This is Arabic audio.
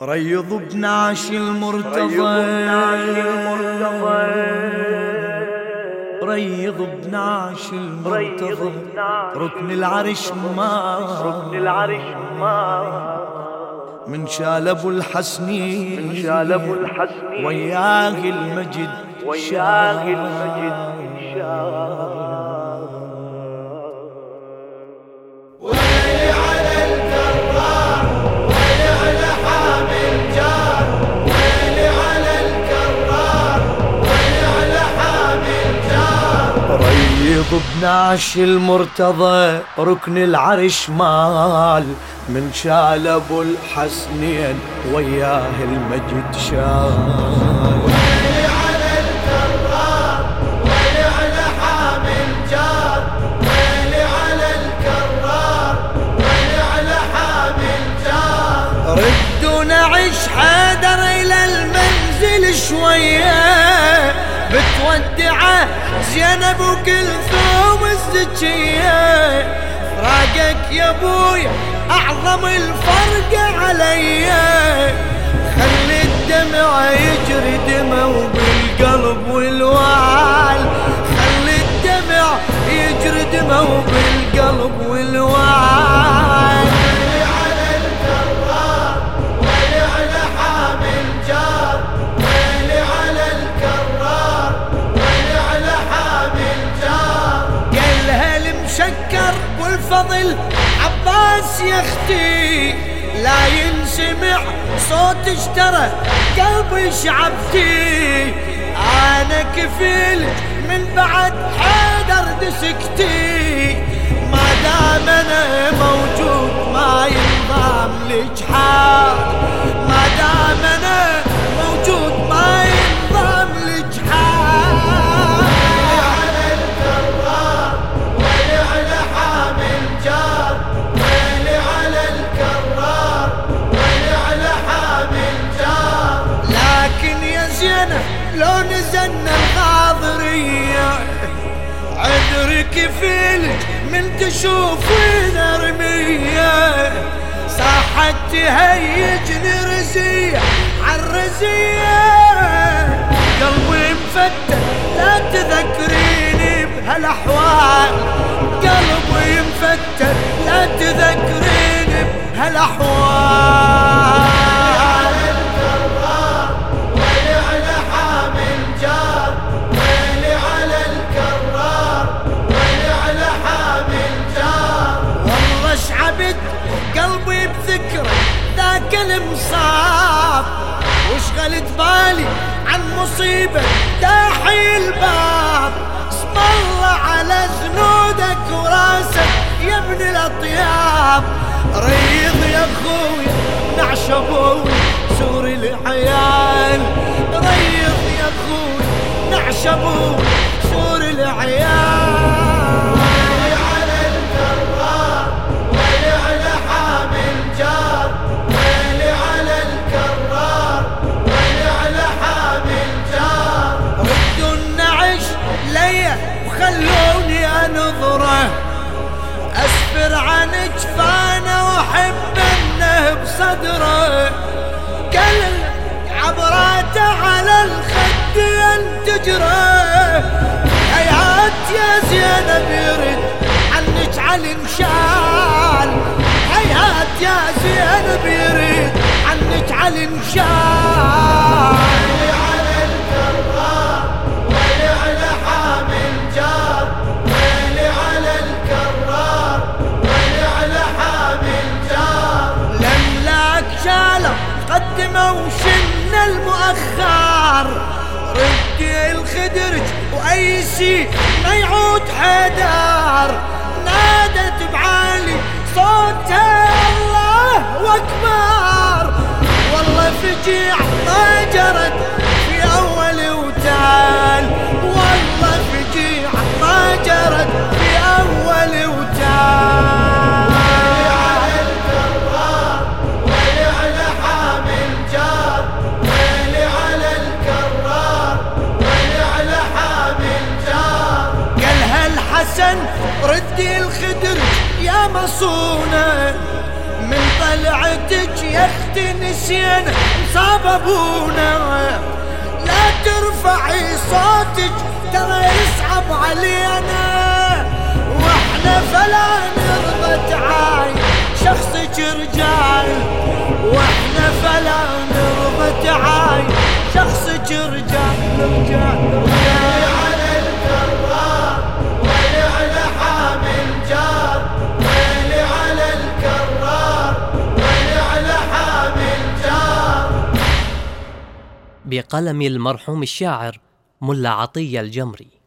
ريض بنعش المرتضى. ريض بنعش المرتضى. ركن العرش ما. ركن العرش ما من شال أبو الحسنين من شال أبو الحسنين وياه المجد وياه المجد شاب بنعش المرتضى ركن العرش مال. من شال أبو الحسنين وياه المجد شال. ردوا نعيش حيدر إلى المنزل شوية. بتودعه زينب وكلثوم الزكية. فراقك يا ابويا أعظم الفرق عليا خلي الدمع يجري دمه بالقلب والوال خلي الدمع يجري دمه بالقلب والوال والفضل عباس يا أختي. لا ينسمع صوت اشترى قلبي شعبتي. أنا كفيل من بعد حيدر دسكتي. ما دام أنا موجود زينب لو نزلنا الغاضرية عذرك فيلك من تشوفين رمية صاحت تهيجني رزية عالرزية قلبي مفتح لا تذكريني بهالأحوال. وشغلت بالي عن مصيبة داحي الباب اسم الله على زنودك وراسك يا ابن الأطياب. ريض يا أخوي نعش أبوي سور العيال ريض يا أخوي نعش أبوي ليا وخلوني انظره اسفر عن جفانه واحب انه بصدره. قال عبراته على الخد ينتجره. هيهات يا زينب يرد قدموا وشن المؤخر. ردي الخدرج وأي شي ما يعود حدار نادت بعالي ردي الخدر يا مصونة. من دلعتك يا أختي نسينا صاب أبونا. لا ترفعي صوتك ترى يصعب علينا. وإحنا فلا نرضى تعاي شخصك رجال. وإحنا فلا نرضى تعاي شخصك رجال رجال. بقلم المرحوم الشاعر ملا عطية الجمري.